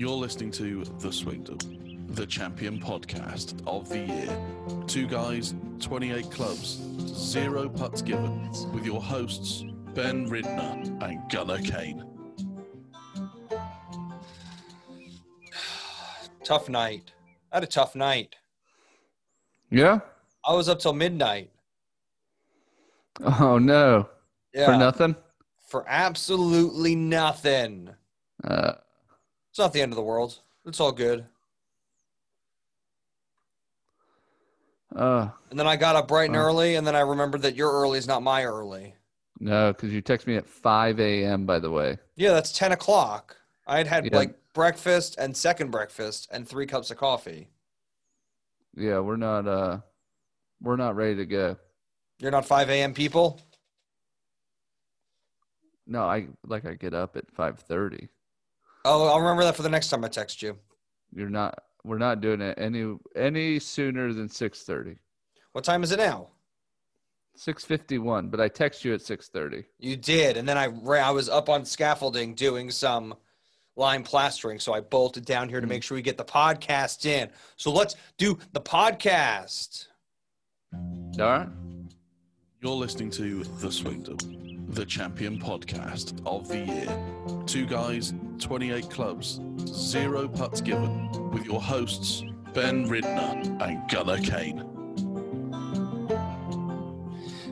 You're listening to The Swingdom, the champion podcast of the year. Two guys, 28 clubs, zero putts given, with your hosts, Ben Ridner and Gunnar Kane. Tough night. I had a tough night. Yeah. I was up till midnight. Oh no. Yeah. For nothing. For absolutely nothing. Uh, It's not the end of the world. It's all good. uh And then I got up bright and Wow. early, and then I remembered that your early is not my early. no, because you text me at 5 a.m. By the way. Yeah, that's 10 o'clock. I had had Yeah. like breakfast and second breakfast and three cups of coffee. Yeah, we're not. Uh, we're not ready to go. You're not 5 a.m. people? No, I like I get up at 5:30. Oh, I'll remember that for the next time I text you. You're not. We're not doing it any any sooner than 6:30. What time is it now? 6:51. But I text you at 6:30. You did, and then I ran, I was up on scaffolding doing some lime plastering, so I bolted down here to Mhm. make sure we get the podcast in. So let's do the podcast. All right. You're listening to The Swingdom, the champion podcast of the year. Two guys, 28 clubs, zero putts given, with your hosts, Ben Ridner and Gunnar Kane.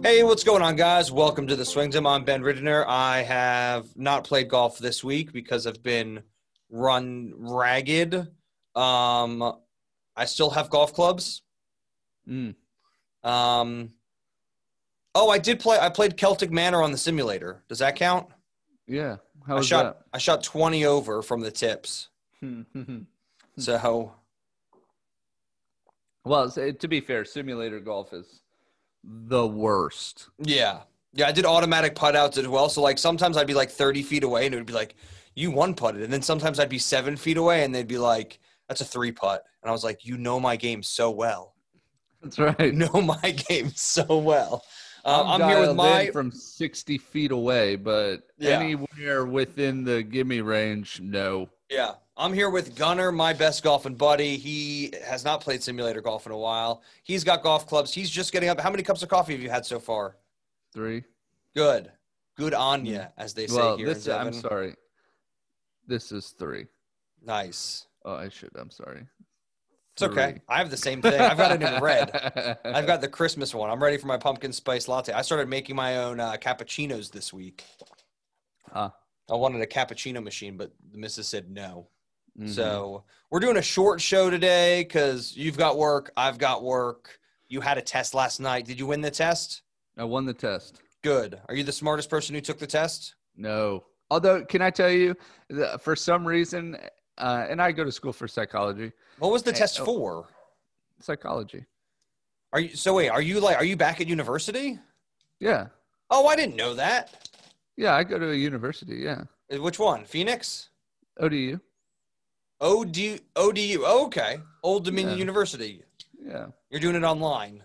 Hey, what's going on, guys? Welcome to the Swingdom. I'm Ben Riddener. I have not played golf this week because I've been run ragged. Um, I still have golf clubs. Mm. Um, oh, I did play. I played Celtic Manor on the simulator. Does that count? Yeah. How I was shot. I shot 20 over from the tips. So well, to be fair, simulator golf is the worst. yeah, yeah. I did automatic putt outs as well. So like sometimes I'd be like 30 feet away, and it would be like you one putted, and then sometimes I'd be seven feet away, and they'd be like that's a three putt, and I was like, you know my game so well, That's right. you know my game so well. Uh, I'm, here with my from 60 feet away, but Yeah. anywhere within the gimme range, no. Yeah, I'm here with Gunnar, my best golfing buddy. He has not played simulator golf in a while. He's got golf clubs. He's just getting up. How many cups of coffee have you had so far? Three. Good, good on ya, as they say well, here this I'm sorry. This is three. Nice. Oh, I should. I'm sorry. It's okay. I have the same thing. I've got it in red. I've got the Christmas one. I'm ready for my pumpkin spice latte. I started making my own uh, cappuccinos this week. Ah. I wanted a cappuccino machine, but the missus said no. Mhm. So we're doing a short show today because you've got work, I've got work. You had a test last night. Did you win the test? I won the test. Good. Are you the smartest person who took the test? No. Although, can I tell you, for some reason, uh, and I go to school for psychology. What was the Eh, test oh. for? Psychology. Are you so wait, are you like are you back at university? Yeah. Oh, I didn't know that. Yeah, I go to a university. Yeah. Uh, Which one? Phoenix? ODU. OD, ODU. Oh, okay. Old Dominion Yeah. University. Yeah. You're doing it online.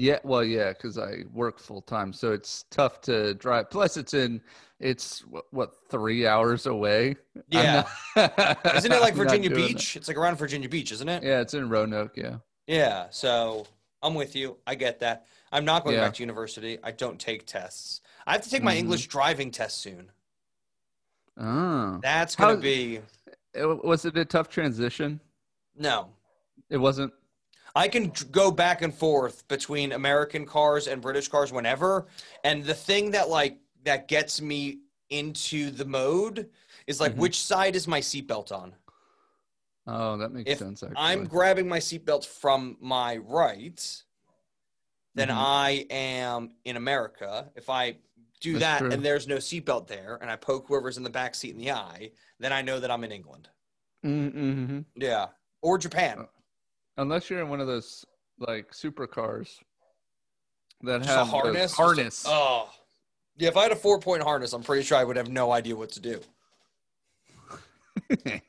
Yeah, well, yeah, because I work full time, so it's tough to drive. Plus, it's in, it's what, what three hours away. Yeah. not- Isn't it like Virginia Beach? It's like around Virginia Beach, isn't it? Yeah, it's in Roanoke. Yeah. Yeah, so I'm with you. I get that. I'm not going Yeah. back to university. I don't take tests. I have to take my Mhm. English driving test soon. Oh, That's going How- to be It- was it a tough transition? no. It wasn't. I can go back and forth between American cars and British cars whenever, and the thing that like that gets me into the mode is like Mhm. which side is my seatbelt on? Oh, that makes If sense. Actually, I'm grabbing my seatbelt from my right, then Mhm. I am in America. If I do That's that true. and there's no seatbelt there, and I poke whoever's in the back seat in the eye, then I know that I'm in England. Mm-hmm. Yeah, or Japan. Unless you're in one of those like supercars that Just a have those harness. harness. Oh, yeah. If I had a four point harness, I'm pretty sure I would have no idea what to do.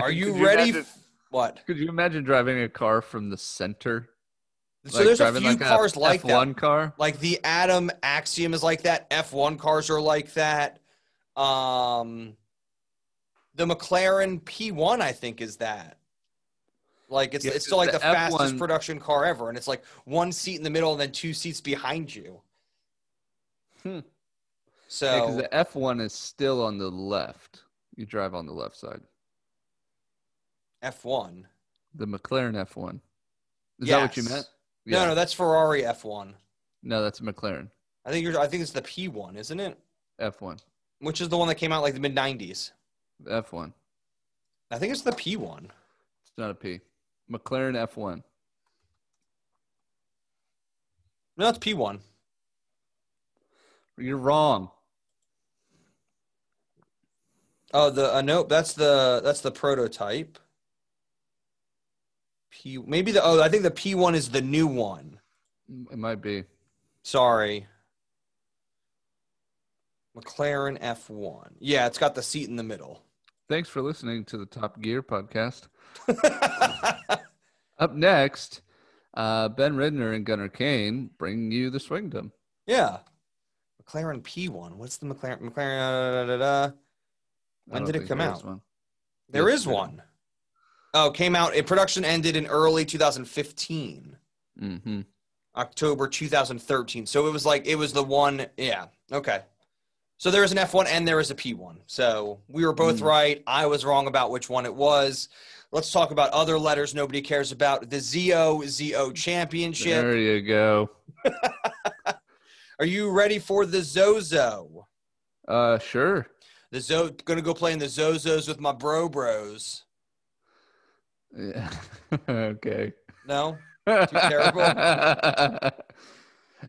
Are you, Could ready? imagine- what? could you imagine driving a car from the center? So Like there's a few like cars like that. F1 car. Like the Atom Axiom is like that. F1 cars are like that. Um, the McLaren P1, I think, is that. Like it's Yeah, it's still like the, the F1 fastest production car ever, and it's like one seat in the middle and then two seats behind you. Hmm. So because the F1 is still on the left. You drive on the left side. F1. The McLaren F1. Is that what you Yes. meant? No, no, that's Ferrari F1. No, that's McLaren I think you're. I think it's the P1, isn't it? F1. Which is the one that came out like the mid '90s. F1. I think it's the P1. It's not a P. McLaren F1. No, it's P1. You're wrong. Oh, the uh, nope. That's the that's the prototype. P maybe the oh I think the P1 is the new one. It might be. Sorry. McLaren F1. Yeah, it's got the seat in the middle. Thanks for listening to the Top Gear podcast. Up next, uh, Ben Ridner and Gunnar Kane bring you the Swingdom. yeah. McLaren P1. What's the McLaren McLaren da, da, da. When did it come out? one. There Yes, is one. Oh, came out. In production ended in early 2015, Mhm. October 2013. So it was like it was the one. Yeah. Okay. So there is an F1 and there is a P1. So we were both Mm. right. I was wrong about which one it was. Let's talk about other letters nobody cares about. The ZO ZO Championship. There you go. Are you ready for the Zozo? Uh, sure. The Zo gonna go play in the Zozos with my bro bros. Yeah. okay. No? Too terrible?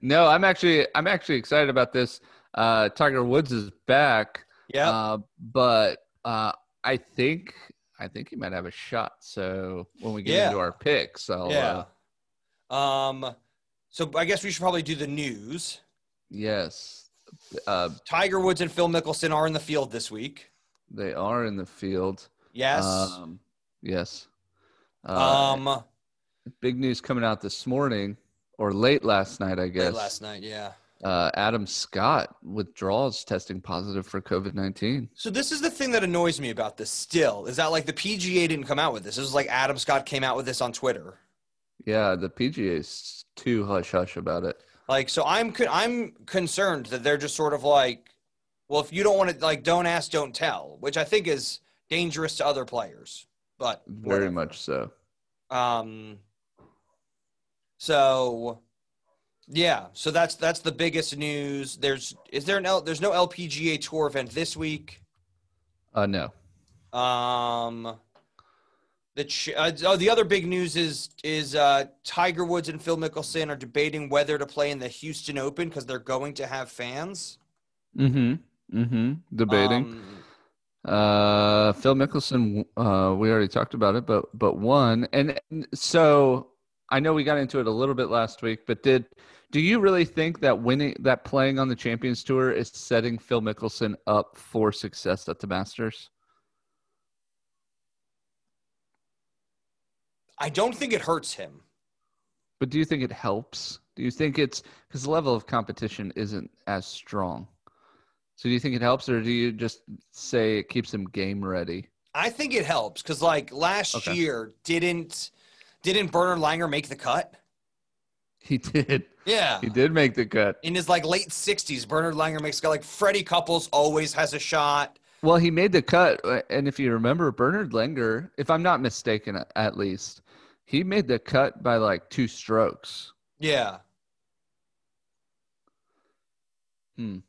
no, I'm actually I'm actually excited about this. Uh, Tiger Woods is back. Yeah. Uh, but uh, I think I think he might have a shot. So when we get Yeah. into our picks, I'll yeah. uh, Um. So I guess we should probably do the news. yes, uh, Tiger Woods and Phil Mickelson are in the field this week. they are in the field. Yes. Um, yes. Uh, um. big news coming out this morning or late last night, I late guess. last night. Yeah. Uh, Adam Scott withdraws testing positive for COVID 19. So this is the thing that annoys me about this. Still, is that like the PGA didn't come out with this. This is like Adam Scott came out with this on Twitter. Yeah, the PGA is too hush hush about it. Like, so I'm I'm concerned that they're just sort of like, well, if you don't want to, like, don't ask, don't tell, which I think is dangerous to other players. But Very whatever. much so. Um. So, yeah. So that's that's the biggest news. There's is there an L, there's no LPGA Tour event this week. Uh, no. Um. The ch- uh, oh, the other big news is is uh, Tiger Woods and Phil Mickelson are debating whether to play in the Houston Open because they're going to have fans. Mm hmm. Mm hmm. Debating. Um, Uh, Phil Mickelson, uh, we already talked about it, but but one, and, and so I know we got into it a little bit last week, but did do you really think that winning that playing on the Champions Tour is setting Phil Mickelson up for success at the Masters? I don't think it hurts him. But do you think it helps? Do you think it's because the level of competition isn't as strong? So do you think it helps, or do you just say it keeps him game ready? I think it helps because like last Okay. year, didn't didn't Bernard Langer make the cut? He did. Yeah. He did make the cut. in his like late 60s bernard langer makes like freddie couples always has a shot Well, he made the cut, uh, and if you remember, Bernard Langer, if I'm not mistaken, at least, he made the cut by like two strokes. yeah Hmm.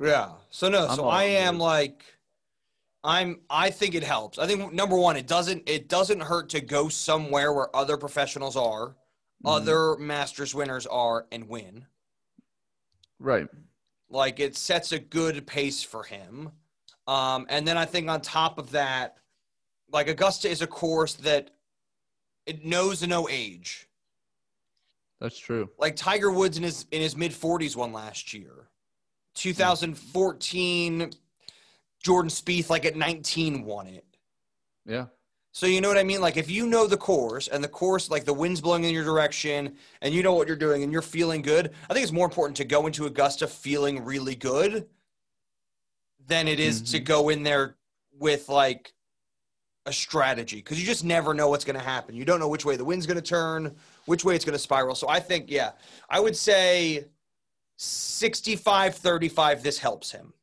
yeah so no I'm so i am like i'm i think it helps i think number one it doesn't it doesn't hurt to go somewhere where other professionals are Mhm. other masters winners are and win Right. like it sets a good pace for him um and then i think on top of that like augusta is a course that it knows no age That's true. like Tiger Woods in his in his mid 40s won last year. 2014 Jordan Spieth like at 19 won it. Yeah. So you know what I mean? Like if you know the course and the course like the wind's blowing in your direction and you know what you're doing and you're feeling good, I think it's more important to go into Augusta feeling really good than it is to Mhm. go in there with like a strategy because you just never know what's going to happen. You don't know which way the wind's going to turn, which way it's going to spiral. So I think, yeah, I would say 65 35, this helps him.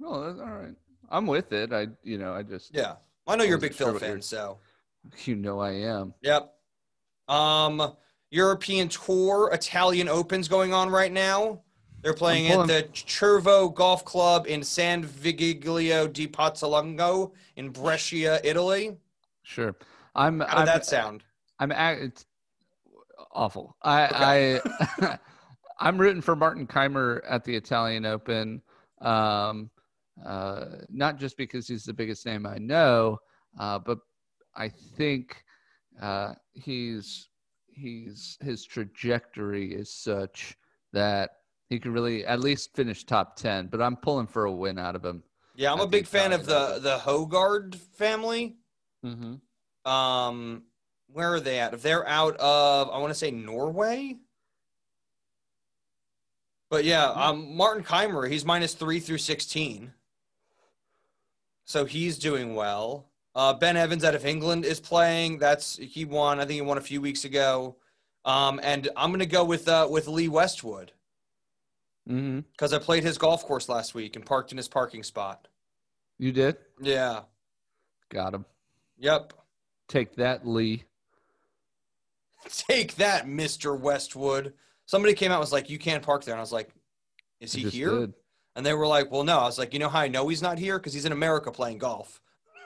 Well, that's all right. I'm with it. I, you know, I just, Yeah. I know you're a big sure Phil fan, so. you know, I am. Yep. Um, European Tour Italian Opens going on right now. They're playing at the Chervò Golf Club in San Vigilio di Pozzolengo in Brescia, Italy. Sure. I'm, How did I'm, that sound? I'm, it's awful. I, I, I'm rooting for Martin Kaymer at the Italian Open. Um, uh, not just because he's the biggest name I know, uh, but I think uh, he's he's his trajectory is such that he could really at least finish top ten. But I'm pulling for a win out of him. Yeah, I'm a big fan of the the Højgaard family. Mm-hmm. Um, where are they at? If they're out of, I want to say Norway. But yeah, um, Martin Kaymer, he's minus three through sixteen, so he's doing well. Uh, ben Evans out of England is playing. That's he won. I think he won a few weeks ago. Um, and I'm gonna go with uh, with Lee Westwood Mm-hmm. because I played his golf course last week and parked in his parking spot. You did. Yeah. Got him. Yep. Take that, Lee. Take that, Mr. Westwood. Somebody came out and was like, You can't park there. And I was like, Is he here? did. And they were like, Well, no. I was like, You know how I know he's not here? Because he's in America playing golf.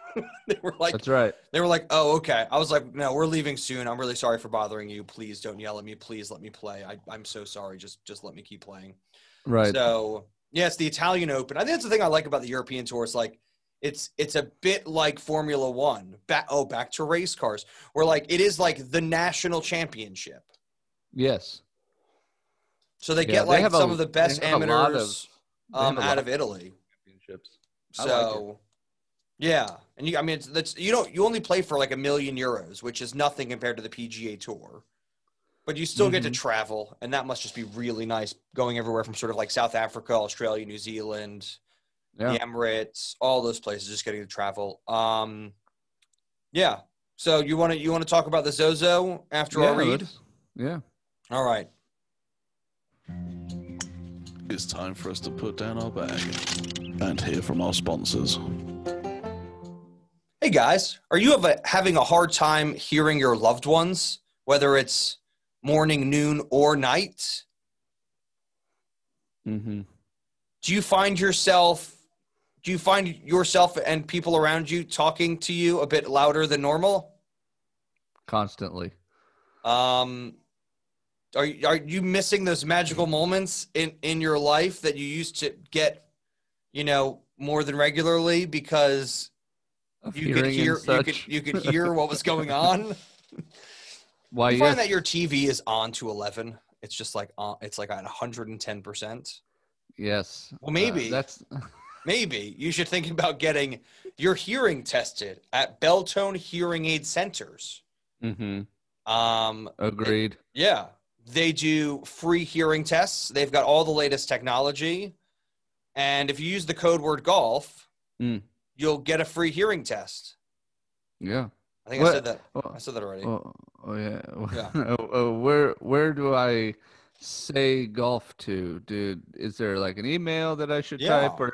they were like, That's right. They were like, Oh, okay. I was like, No, we're leaving soon. I'm really sorry for bothering you. Please don't yell at me. Please let me play. I, I'm so sorry. Just just let me keep playing. Right. So yeah, it's the Italian Open. I think that's the thing I like about the European Tour. It's like it's it's a bit like Formula One. Back oh, back to race cars, where like it is like the national championship. yes. So they Yeah, get they like a- some of the best they have a lot of- amateurs they um, out of Italy. Championships. I like So yeah, and you I mean it's, that's you don't you only play for like a million euros, which is nothing compared to the PGA Tour. But you still get to Mhm. travel, and that must just be really nice going everywhere from sort of like South Africa, Australia, New Zealand, Yeah. the Emirates, all those places, just getting to travel. Um, yeah. So you want to you want to talk about the Zozo after yeah, our read? Yeah. All right. It's time for us to put down our bag and hear from our sponsors. Hey guys, are you a, having a hard time hearing your loved ones, whether it's morning, noon, or night? Mm-hmm. Do you find yourself do you find yourself and people around you talking to you a bit louder than normal? Constantly. Um, are you- are you missing those magical moments in in your life that you used to get, you know, more than regularly because Of you could hear you could you could hear what was going on? Why? you yes. find that your TV is on to eleven. It's just like on. It's like at one hundred and ten percent. yes. Well, maybe. Uh, that's. Maybe you should think about getting your hearing tested at Beltone Hearing Aid Centers. mm-hmm. Um, Agreed. Yeah, they do free hearing tests. They've got all the latest technology. And if you use the code word golf, Mm. you'll get a free hearing test. Yeah. I think I said that. I Oh, said that already. oh, oh yeah. Yeah. oh, oh, where where do I say golf to, dude? Is there like an email that I should Yeah. type or? or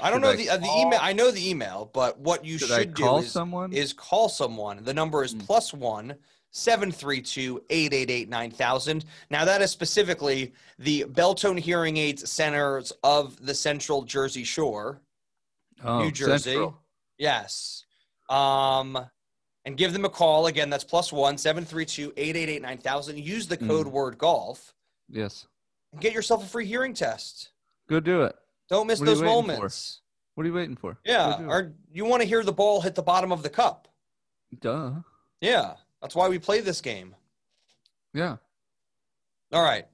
I don't know the uh, the email. I know the email, but what you Should, should, I do is, is call someone. The number is Mm. plus one 732-888-9000. Now that is specifically the Beltone Hearing Aids Centers of the Central Jersey Shore. oh, New Jersey. Central. Yes. Um, and give them a call. Again, that's plus one 732-888-9000. Use the code Mm. word golf Yes. and get yourself a free hearing test. Go do it. Don't miss What those waiting for? moments. What are you waiting for? Yeah. Or you want to hear the ball hit the bottom of the cup. Duh. Yeah. That's why we play this game. Yeah. All right.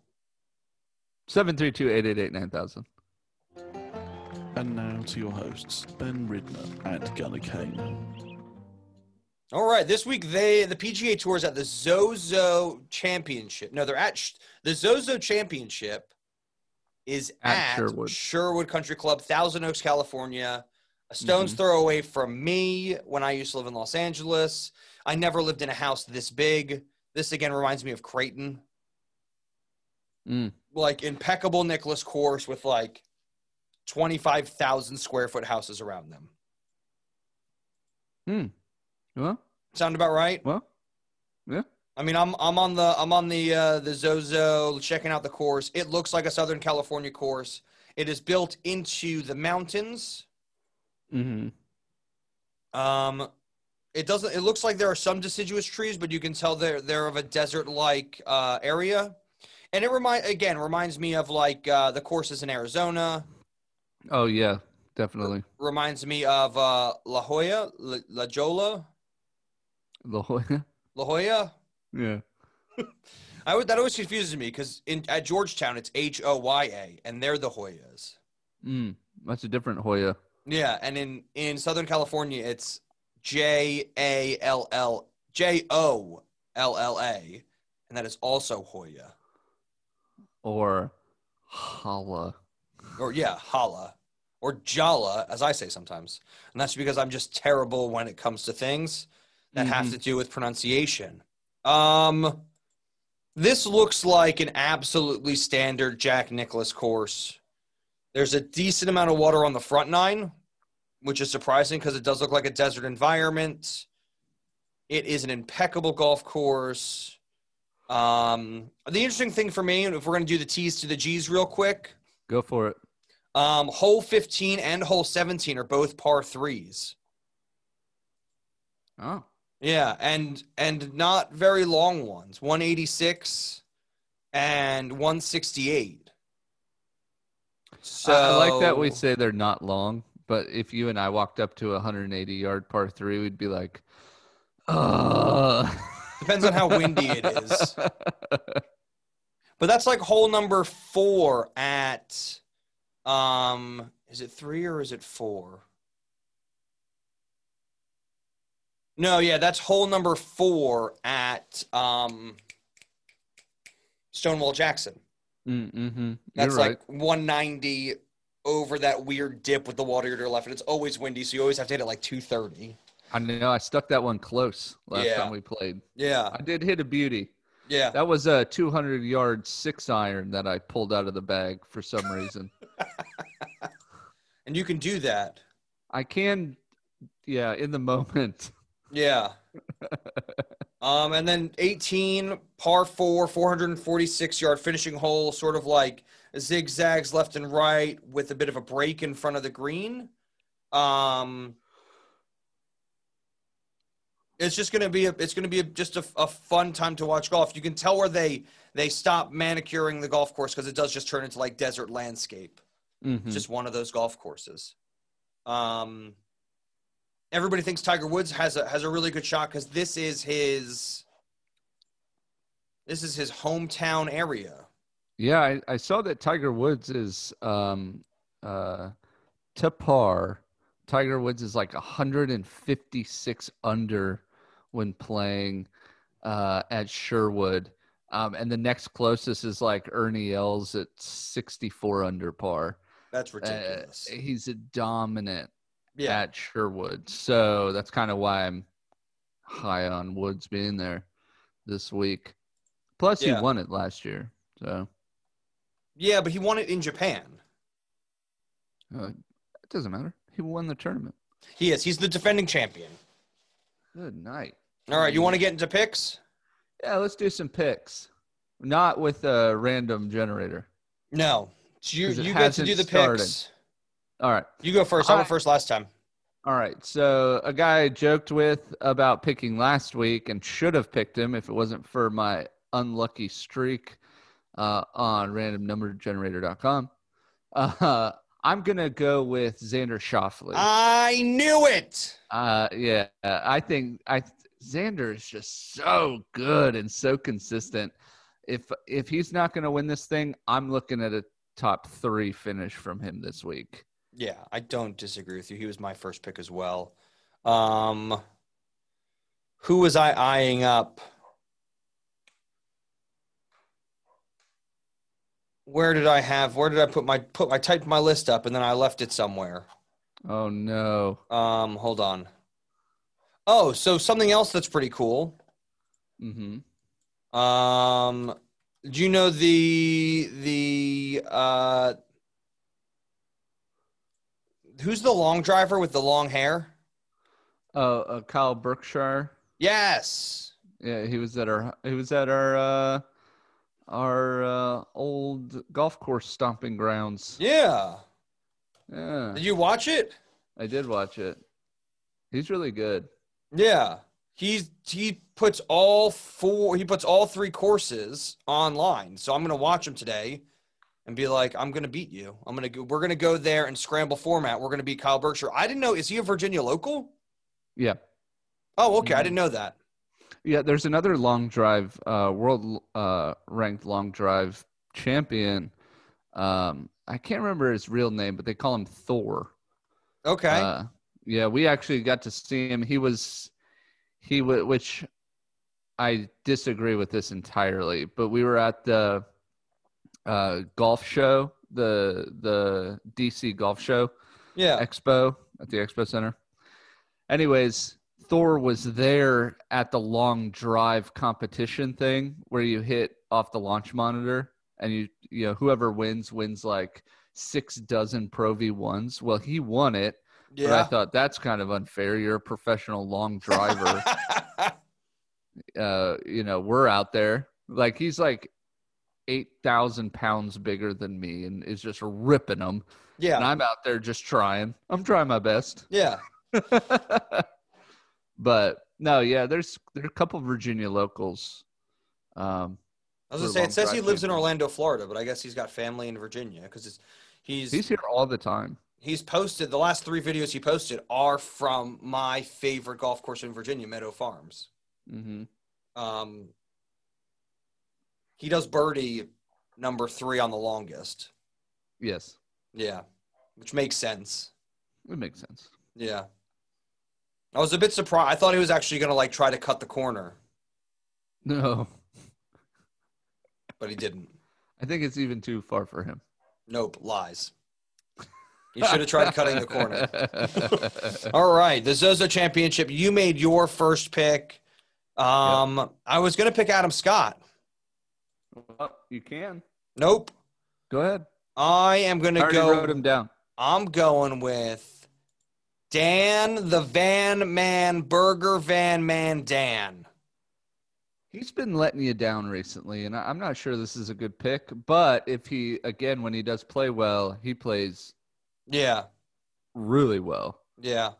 Seven three two eight eight eight nine thousand. And now to your hosts, Ben Ridner and Gunnar Kane. All right. This week, they the PGA Tour is at the Zozo Championship. No, they're at Sh- the Zozo Championship is At at, Sherwood. Sherwood Country Club, Thousand Oaks, California. A stone's Mhm. throw away from me when I used to live in Los Angeles. I never lived in a house this big. This again reminds me of Creighton. Mm. Like impeccable Nicklaus course with like 25,000 square foot houses around them. Hmm. Well, Sound about right? well, yeah. I mean, I'm I'm on the I'm on the uh, the Zozo checking out the course. It looks like a Southern California course. It is built into the mountains. Mm-hmm. Um, it doesn't. It looks like there are some deciduous trees, but you can tell they're they're of a desert-like uh, area. And it remind again reminds me of like uh, the courses in Arizona. Oh yeah, definitely. Reminds me of uh, La Jolla, La, La Jolla, La Jolla. La Jolla. Yeah. I would, that always confuses me because in at Georgetown it's H O Y A, and they're the Hoyas. Mm. That's a different Hoya. Yeah, and in in Southern California it's J A L L J O L L A, and that is also Hoya. Or Hala. Or yeah, Hala. Or Jala, as I say sometimes. And that's because I'm just terrible when it comes to things that have Mhm. to do with pronunciation. Um this looks like an absolutely standard Jack Nicklaus course. There's a decent amount of water on the front nine, which is surprising because it does look like a desert environment. It is an impeccable golf course. Um, the interesting thing for me, and if we're going to do the T's to the G's real quick, Go for it. um, hole 15 and hole 17 are both par threes. Oh. Yeah, and and not very long ones. 186 and 168. So I, I like that we say they're not long, but if you and I walked up to a 180 yard par three, we'd be like, uh depends on how windy it is. But that's like hole number 4 at um is it 3 or is it 4? No, yeah, that's hole number 4 at um Stonewall Jackson. mm-hmm. That's right. like 190 over that weird dip with the water to your left, and it's always windy, so you always have to hit it like 230. I know. I stuck that one close last Yeah. time we played. Yeah, I did hit a beauty. yeah. That was a 200 yard six iron that I pulled out of the bag for some reason. And you can do that. I can, yeah, in the moment. Yeah. um, and then 18, par four, 446 yard finishing hole, sort of like zigzags left and right with a bit of a break in front of the green. Um, it's just gonna be a, it's gonna be a, just a, a fun time to watch golf. You can tell where they they stop manicuring the golf course because it does just turn into like desert landscape. Mhm. It's just one of those golf courses. Um, everybody thinks Tiger Woods has a has a really good shot because this is his this is his hometown area. Yeah, I, I saw that Tiger Woods is um uh to par. Tiger Woods is like 156 under when playing uh at Sherwood. Um and the next closest is like Ernie Els at 64 under par. That's Uh, ridiculous. he's a dominant yeah, at Sherwood. So that's kind of why I'm high on Woods being there this week. Plus Yeah. he won it last year. So yeah, but he won it in Japan. uh, it doesn't matter. He won the tournament. He is. He's the defending champion. Good night. All right, you want to get into picks? Yeah, let's do some picks. Not with a random generator. No, you you get to do the started. picks. All right. You go first. I I- went first last time. All right. So a guy I joked with about picking last week and should have picked him if it wasn't for my unlucky streak uh, on randomnumbergenerator.com. Uh, I'm gonna go with Xander Schauffele. I knew it. Uh, yeah, I think I Xander is just so good and so consistent. If if he's not going to win this thing, I'm looking at a top three finish from him this week. Yeah, I don't disagree with you. He was my first pick as well. Um, who was I eyeing up? Where did I have? Where did I put my put? I typed my list up and then I left it somewhere. Oh no. Um, hold on. Oh, so something else that's pretty cool. Mm-hmm. Um, do you know the the uh who's the long driver with the long hair? Oh, uh, Kyle Berkshire. Yes. Yeah, he was at our he was at our uh our uh old golf course stomping grounds. Yeah. Yeah. Did you watch it? I did watch it. He's really good. Yeah. He's he puts all four he puts all three courses online. So I'm gonna watch him today and be like, I'm gonna beat you. I'm gonna go, we're gonna go there and scramble format. We're gonna beat Kyle Berkshire. I didn't know is he a Virginia local? Yeah. Oh, okay. I Mhm. didn't know that. Yeah, there's another long drive, uh, world uh, ranked long drive champion. Um, I can't remember his real name, but they call him Thor. Okay. Uh, yeah, we actually got to see him. He was, he w- which I disagree with this entirely, but we were at the uh, golf show, the the DC golf show yeah. expo at the expo center. Anyways, Thor was there at the long drive competition thing where you hit off the launch monitor and you you know whoever wins wins like six dozen Pro V1s. Well, he won it, but I thought that's kind of unfair. You're a professional long driver. uh, you know, we're out there. Like he's like eight thousand pounds bigger than me and is just ripping them. Yeah. And yeah. I'm out there just trying. I'm trying my best. Yeah. but no, yeah, there's there are a couple Virginia locals. Um, I was gonna say it says he lives in. Orlando, Florida, but I guess he's got family in Virginia because he's he's here all the time. he's posted the last three videos he posted are from my favorite golf course in Virginia, Meadow Farms. hmm Um, he does birdie number three on the longest. Yes, Yeah, which makes sense. it makes sense. Yeah, I was a bit surprised. I thought he was actually gonna like try to cut the corner, No, but he didn't. I think it's even too far for him. Nope, lies. You should have tried cutting the corner. All right, the Zozo Championship. You made your first pick. Um, I was gonna pick Adam Scott. Well, you can Nope. go ahead. I am gonna already go. wrote him down. I'm going with Dan the Van Man Berger Van Man Dan. He's been letting you down recently, and I'm not sure this is a good pick. But if he again, when he does play well, he plays Yeah, really well. yeah.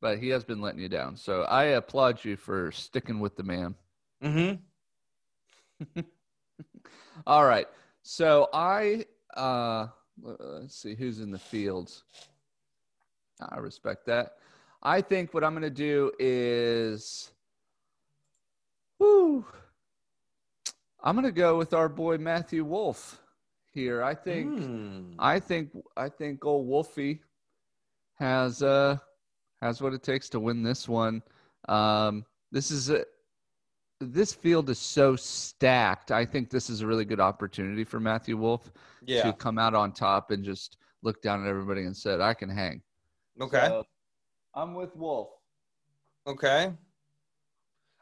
But he has been letting you down, so I applaud you for sticking with the man. Mm-hmm. All right. So I uh let's see who's in the fields. I respect that. I think what I'm gonna do is whoo, I'm gonna go with our boy Matthew Wolff here. I think Hmm. I think I think old Wolfie has uh has what it takes to win this one. Um, this is a this field is so stacked. I think this is a really good opportunity for Matthew Wolff Yeah. to come out on top and just look down at everybody and said, "I can hang." Okay. So, I'm with Wolff. Okay.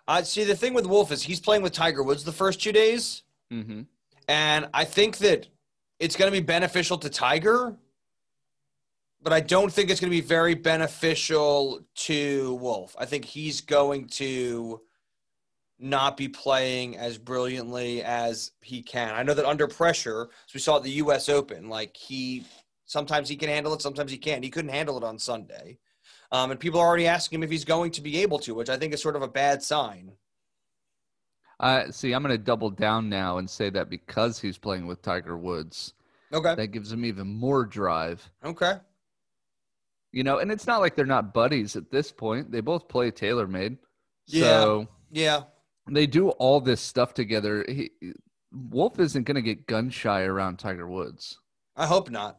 I see. The thing with Wolff is he's playing with Tiger Woods the first two days, Mm-hmm. and I think that it's going to be beneficial to Tiger, but I don't think it's going to be very beneficial to Wolff. I think he's going to not be playing as brilliantly as he can. I know that under pressure, as we saw at the U.S. Open, like he sometimes he can handle it, sometimes he can't. He couldn't handle it on Sunday. Um, and people are already asking him if he's going to be able to, which I think is sort of a bad sign. Uh, see, I'm going to double down now and say that because he's playing with Tiger Woods, Okay. that gives him even more drive. Okay. You know, and it's not like they're not buddies at this point. They both play TaylorMade. Yeah. So Yeah. they do all this stuff together. He, Wolff isn't going to get gun shy around Tiger Woods. I hope not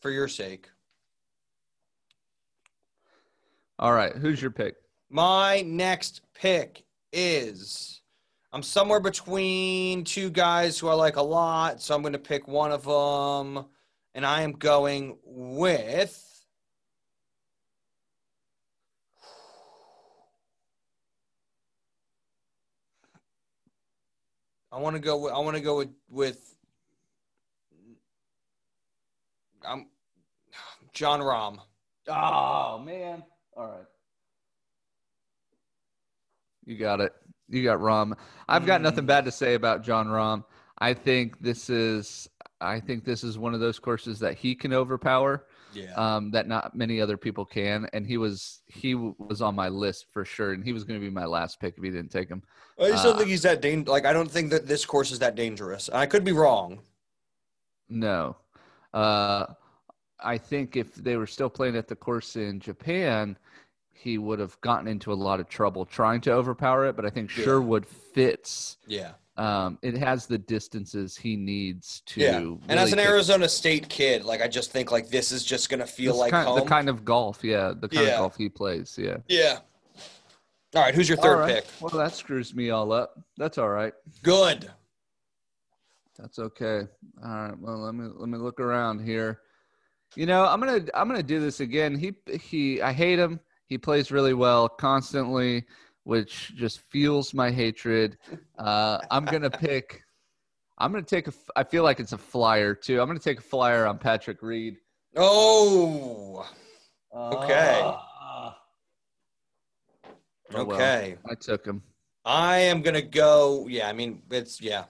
for your sake. All right, who's your pick? My next pick is I'm somewhere between two guys who I like a lot, so I'm going to pick one of them, and I am going with. I want to go. With, I want to go with, with I'm Jon Rahm. Oh man! All right, you got it. You got Rahm. I've got nothing bad to say about Jon Rahm. I think this is. I think this is one of those courses that he can overpower. Yeah. um, that not many other people can. And he was he w- was on my list for sure, and he was going to be my last pick if he didn't take him. I just don't uh, think he's that dangerous. Like I don't think that this course is that dangerous. I could be wrong. No, uh, I think if they were still playing at the course in Japan, he would have gotten into a lot of trouble trying to overpower it. But I think Yeah. Sherwood fits. Yeah. Um, it has the distances he needs to. Yeah. And as an Arizona State kid, like I just think like this is just gonna feel this like kind, home. the kind of golf, yeah, the kind Yeah. of golf he plays, yeah. yeah. All right. Who's your third right. pick? Well, that screws me all up. That's all right. Good. That's okay. All right. Well, let me let me look around here. You know, I'm gonna I'm gonna do this again. He he. I hate him. He plays really well constantly, which just fuels my hatred. Uh, I'm gonna pick. I'm gonna take a. I feel like it's a flyer too. I'm gonna take a flyer on Patrick Reed. Oh. Okay. Ah. Oh, well. Okay. I took him. I am gonna go. Yeah, I mean it's yeah.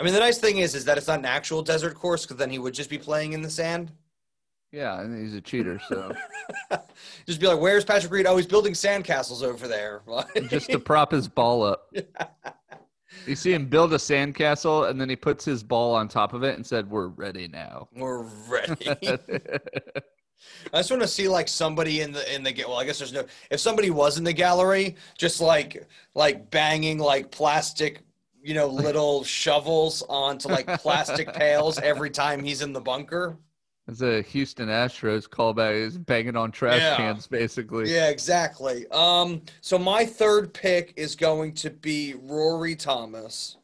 I mean the nice thing is is that it's not an actual desert course because then he would just be playing in the sand. Yeah, and he's a cheater. So just be like, "Where's Patrick Reed? Oh, he's building sandcastles over there." just to prop his ball up. You see him build a sandcastle, and then he puts his ball on top of it and said, "We're ready now." we're ready. I just want to see like somebody in the in the well, I guess there's no if somebody was in the gallery, just like like banging like plastic, you know, little shovels onto like plastic pails every time he's in the bunker. It's a Houston Astros callback. He's banging on trash Yeah. cans, basically. Yeah, exactly. Um, so my third pick is going to be Rory Thomas.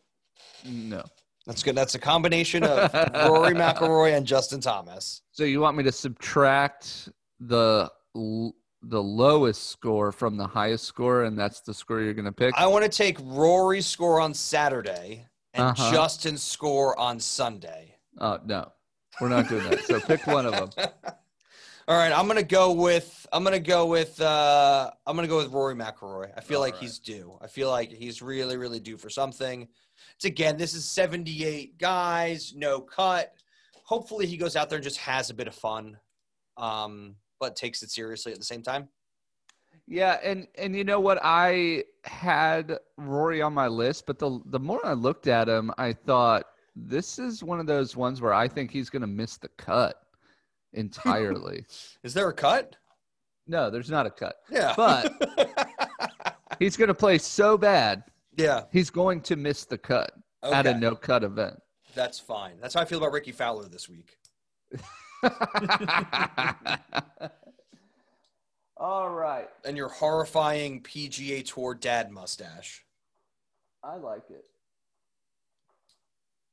No. That's good. That's a combination of Rory McIlroy and Justin Thomas. So you want me to subtract the l- the lowest score from the highest score, and that's the score you're going to pick? I want to take Rory's score on Saturday and Uh-huh. Justin's score on Sunday. Oh no, we're not doing that. So pick one of them. All right, I'm gonna go with I'm gonna go with uh I'm gonna go with Rory McIlroy. I feel All like right. he's due. I feel like he's really really due for something. It's again, this is 78 guys, no cut. Hopefully he goes out there and just has a bit of fun, um, but takes it seriously at the same time. Yeah, and and you know what? I had Rory on my list, but the the more I looked at him, I thought this is one of those ones where I think he's going to miss the cut entirely. Is there a cut? no, there's not a cut. Yeah. But- He's going to play so bad, yeah. he's going to miss the cut at a no cut event. That's fine. That's how I feel about Rickie Fowler this week. All right. And your horrifying PGA Tour dad mustache. I like it.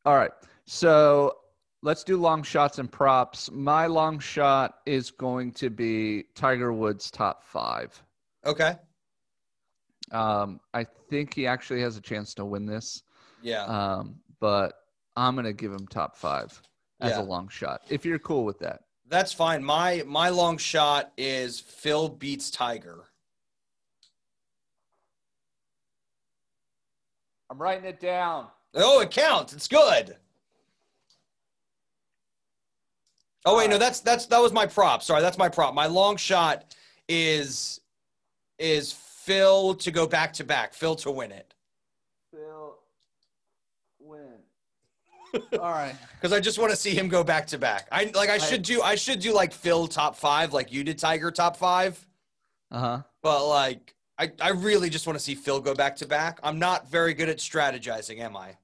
All right. So let's do long shots and props. My long shot is going to be Tiger Woods top five. Okay. Um, I think he actually has a chance to win this, Yeah. um, but I'm going to give him top five as Yeah. a long shot. If you're cool with that. That's fine. My my long shot is Phil beats Tiger. I'm writing it down. Oh, it counts. It's good. Oh wait, no, that's that's that was my prop. Sorry, that's my prop. My long shot is is Phil to go back to back. Phil to win it. Phil win. All right. Because I just want to see him go back to back. I like I should do I should do like Phil top five, like you did Tiger top five. Uh huh. But like I, I really just want to see Phil go back to back. I'm not very good at strategizing, am I?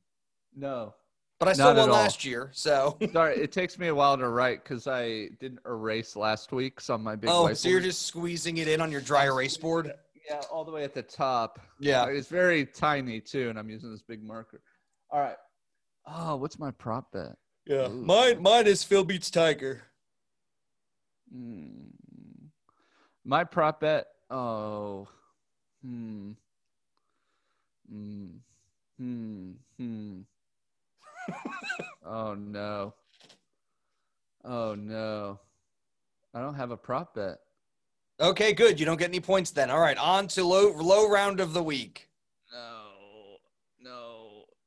No. But I still won last year, so Sorry, it takes me a while to write because I didn't erase last week. So on my big Oh, so you're just squeezing it in on your dry erase board? yeah, all the way at the top. Yeah. It's very tiny too, and I'm using this big marker. All right. What's my prop bet? Yeah. Ooh. Mine mine is Phil beats Tiger. Hmm. My prop bet. Oh. Hmm. Hmm. Hmm. Hmm. oh no. Oh no. I don't have a prop bet. Okay, good. You don't get any points then. All right, on to low low round of the week. No.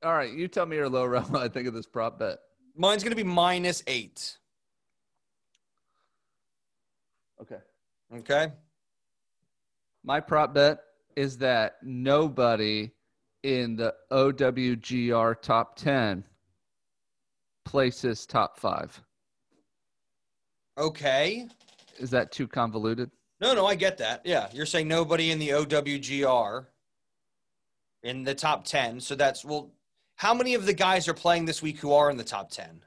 No. All right, you tell me your low round. I think of this prop bet. Mine's gonna be minus eight. Okay. Okay. My prop bet is that nobody in the OWGR top 10 places top five. Okay. Is that too convoluted? No, no, I get that. Yeah, you're saying nobody in the OWGR in the top 10. So that's, well, how many of the guys are playing this week who are in the top 10?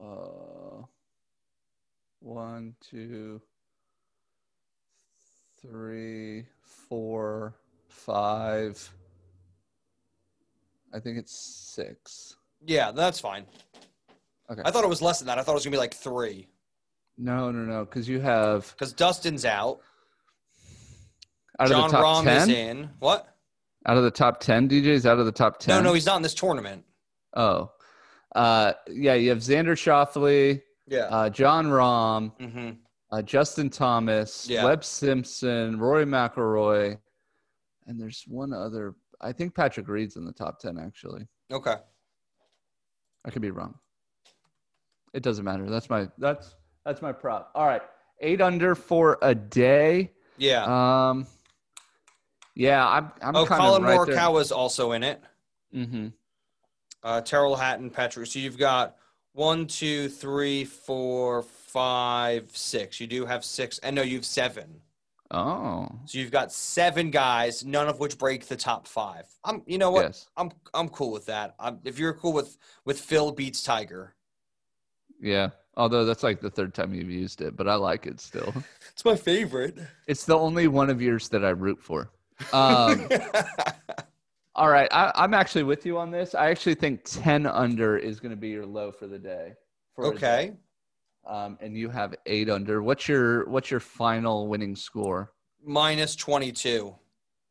Uh, one, two, three, four, five. I think it's six. Yeah, that's fine. Okay. I thought it was less than that. I thought it was going to be like three No, no, no, because you have because Dustin's out. Out Jon of the top Rahm is ten. in. What? Out of the top ten DJs, out of the top ten. No, no, he's not in this tournament. Oh, uh, yeah. You have Xander Schauffele, Yeah. uh, Jon Rahm, hmm uh, Justin Thomas, Yeah. Webb Simpson, Rory McIlroy, and there's one other. I think Patrick Reed's in the top ten. Actually, Okay. I could be wrong. It doesn't matter. That's my that's that's my prop. All right, eight under for a day. Yeah. Um, yeah, I'm I'm oh, kind Collin right. Morikawa's also in it. Mm-hmm. Uh, Tyrrell Hatton, Patrick. So you've got one, two, three, four, five, six. You do have six, and no, you have seven. Oh, So you've got seven guys, none of which break the top five. I'm, you know what? yes, I'm, I'm cool with that. I'm, if you're cool with with Phil beats Tiger, yeah. Although that's like the third time you've used it, but I like it still. it's my favorite. It's the only one of yours that I root for. Um, all right, I, I'm actually with you on this. I actually think 10 under is going to be your low for the day. For day. okay. Um, and you have eight under. What's your What's your final winning score? Minus 22.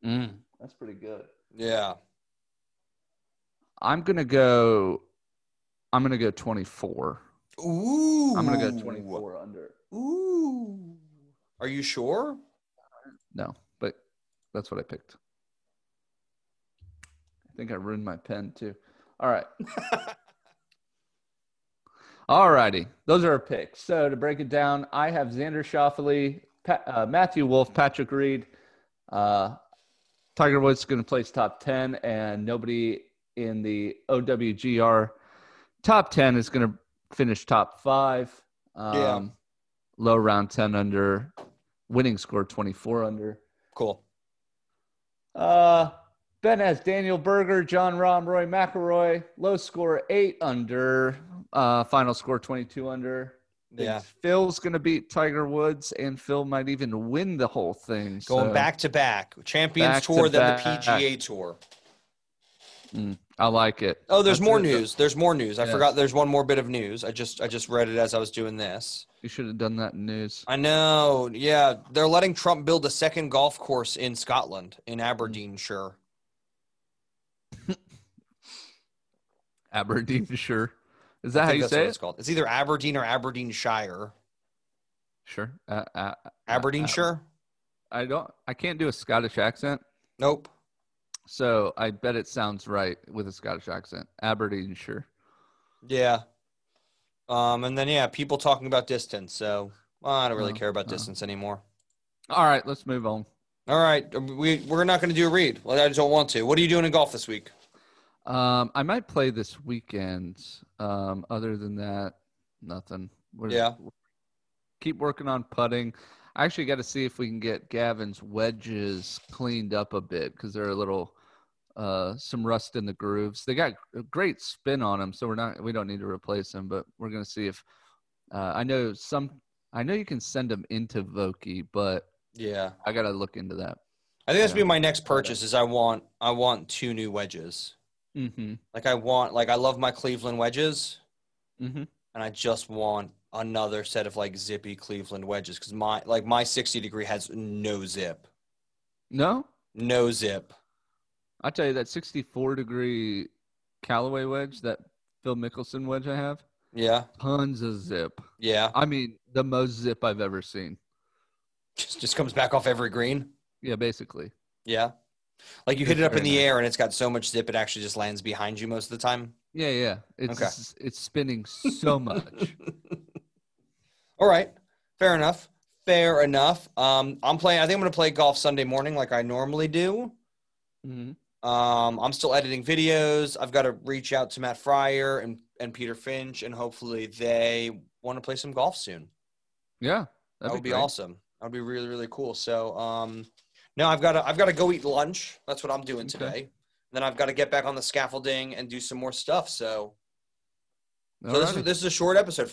Mm, that's pretty good. Yeah. I'm gonna go. I'm gonna go 24. Ooh. I'm gonna go 24 under. Ooh. Are you sure? No, that's what I picked. I think I ruined my pen too. All right. All righty. Those are our picks. So to break it down, I have Xander Schauffele, pa- uh, Matthew Wolff, Patrick Reed. Uh, Tiger Woods is going to place top 10, and nobody in the OWGR top 10 is going to finish top five. Um, Yeah. Low round 10 under, winning score 24 under. Cool. Uh, Ben has Daniel Berger, Jon Rahm, Roy McIlroy. Low score eight under. Uh, final score 22 under. Yeah. Phil's going to beat Tiger Woods, and Phil might even win the whole thing. Going so, back to back. Champions Back to Tour, then the. PGA Tour. mm, I like it. Oh, there's That's more it. news. There's more news. I Yes. forgot there's one more bit of news. I just I just read it as I was doing this. You should have done that in news. I know. Yeah, they're letting Trump build a second golf course in Scotland, in Aberdeenshire. Aberdeenshire. Is that how you that's say what it? it's called. It's either Aberdeen or Aberdeenshire. Sure. Uh, uh, uh, Aberdeenshire? I don't. I can't do a Scottish accent, Nope. So I bet it sounds right with a Scottish accent. Aberdeenshire. Yeah. Um, and then yeah, people talking about distance. So well, I don't really Oh, care about oh. distance anymore. All right, let's move on. All right, we we're not going to do a read. Well, I don't want to. What are you doing in golf this week? Um, I might play this weekend. Um, other than that, nothing. We're, Yeah. Keep working on putting. I actually got to see if we can get Gavin's wedges cleaned up a bit because they're a little, uh, some rust in the grooves. They got a great spin on them, so we're not. We don't need to replace them, but we're gonna see if. Uh, I know some. I know you can send them into Vokey, but Yeah, I gotta look into that. I think that's be my next purchase. Is I want I want two new wedges. Mm-hmm. Like I want like I love my Cleveland wedges, Mm-hmm. and I just want another set of like zippy Cleveland wedges because my like my sixty degree has no zip, No. no zip. I tell you that 64 degree Callaway wedge, that Phil Mickelson wedge I have, Yeah, tons of zip. yeah. I mean, the most zip I've ever seen. Just just comes back off every green. Yeah, basically. Yeah. Like you It's hit it up in the nice. air and it's got so much zip it actually just lands behind you most of the time. Yeah, yeah. It's it's spinning so much. All right. Fair enough. Fair enough. Um, I'm playing. I think I'm going to play golf Sunday morning like I normally do. hmm Um, I'm still editing videos. I've got to reach out to Matt Fryer and, and Peter Finch, and hopefully they want to play some golf soon. Yeah, that would be great. awesome. That would be really really cool. So um, now I've got to I've got to go eat lunch. That's what I'm doing Okay. today. Then I've got to get back on the scaffolding and do some more stuff. So, so this is this is a short episode,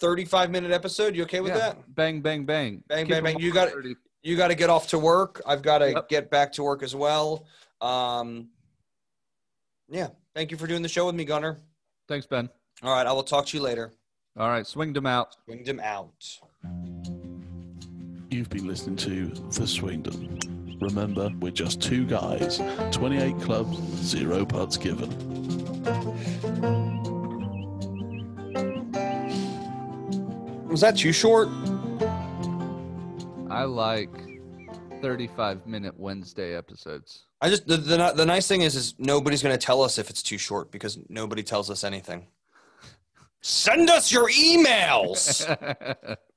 35 minute episode. You okay with Yeah. that? Bang, bang, bang. Bang, Keep bang, bang. You got you got to get off to work. I've got to Yep. get back to work as well. Um, yeah. Thank you for doing the show with me, Gunnar. Thanks, Ben. All right. I will talk to you later. All right, swing them out. Winged him out. You've been listening to The Swingdom. Remember, we're just two guys, 28 clubs, zero putts given. Was that too short? I like 35 minute Wednesday episodes. I just the, the the nice thing is is nobody's going to tell us if it's too short because nobody tells us anything. Send us your emails.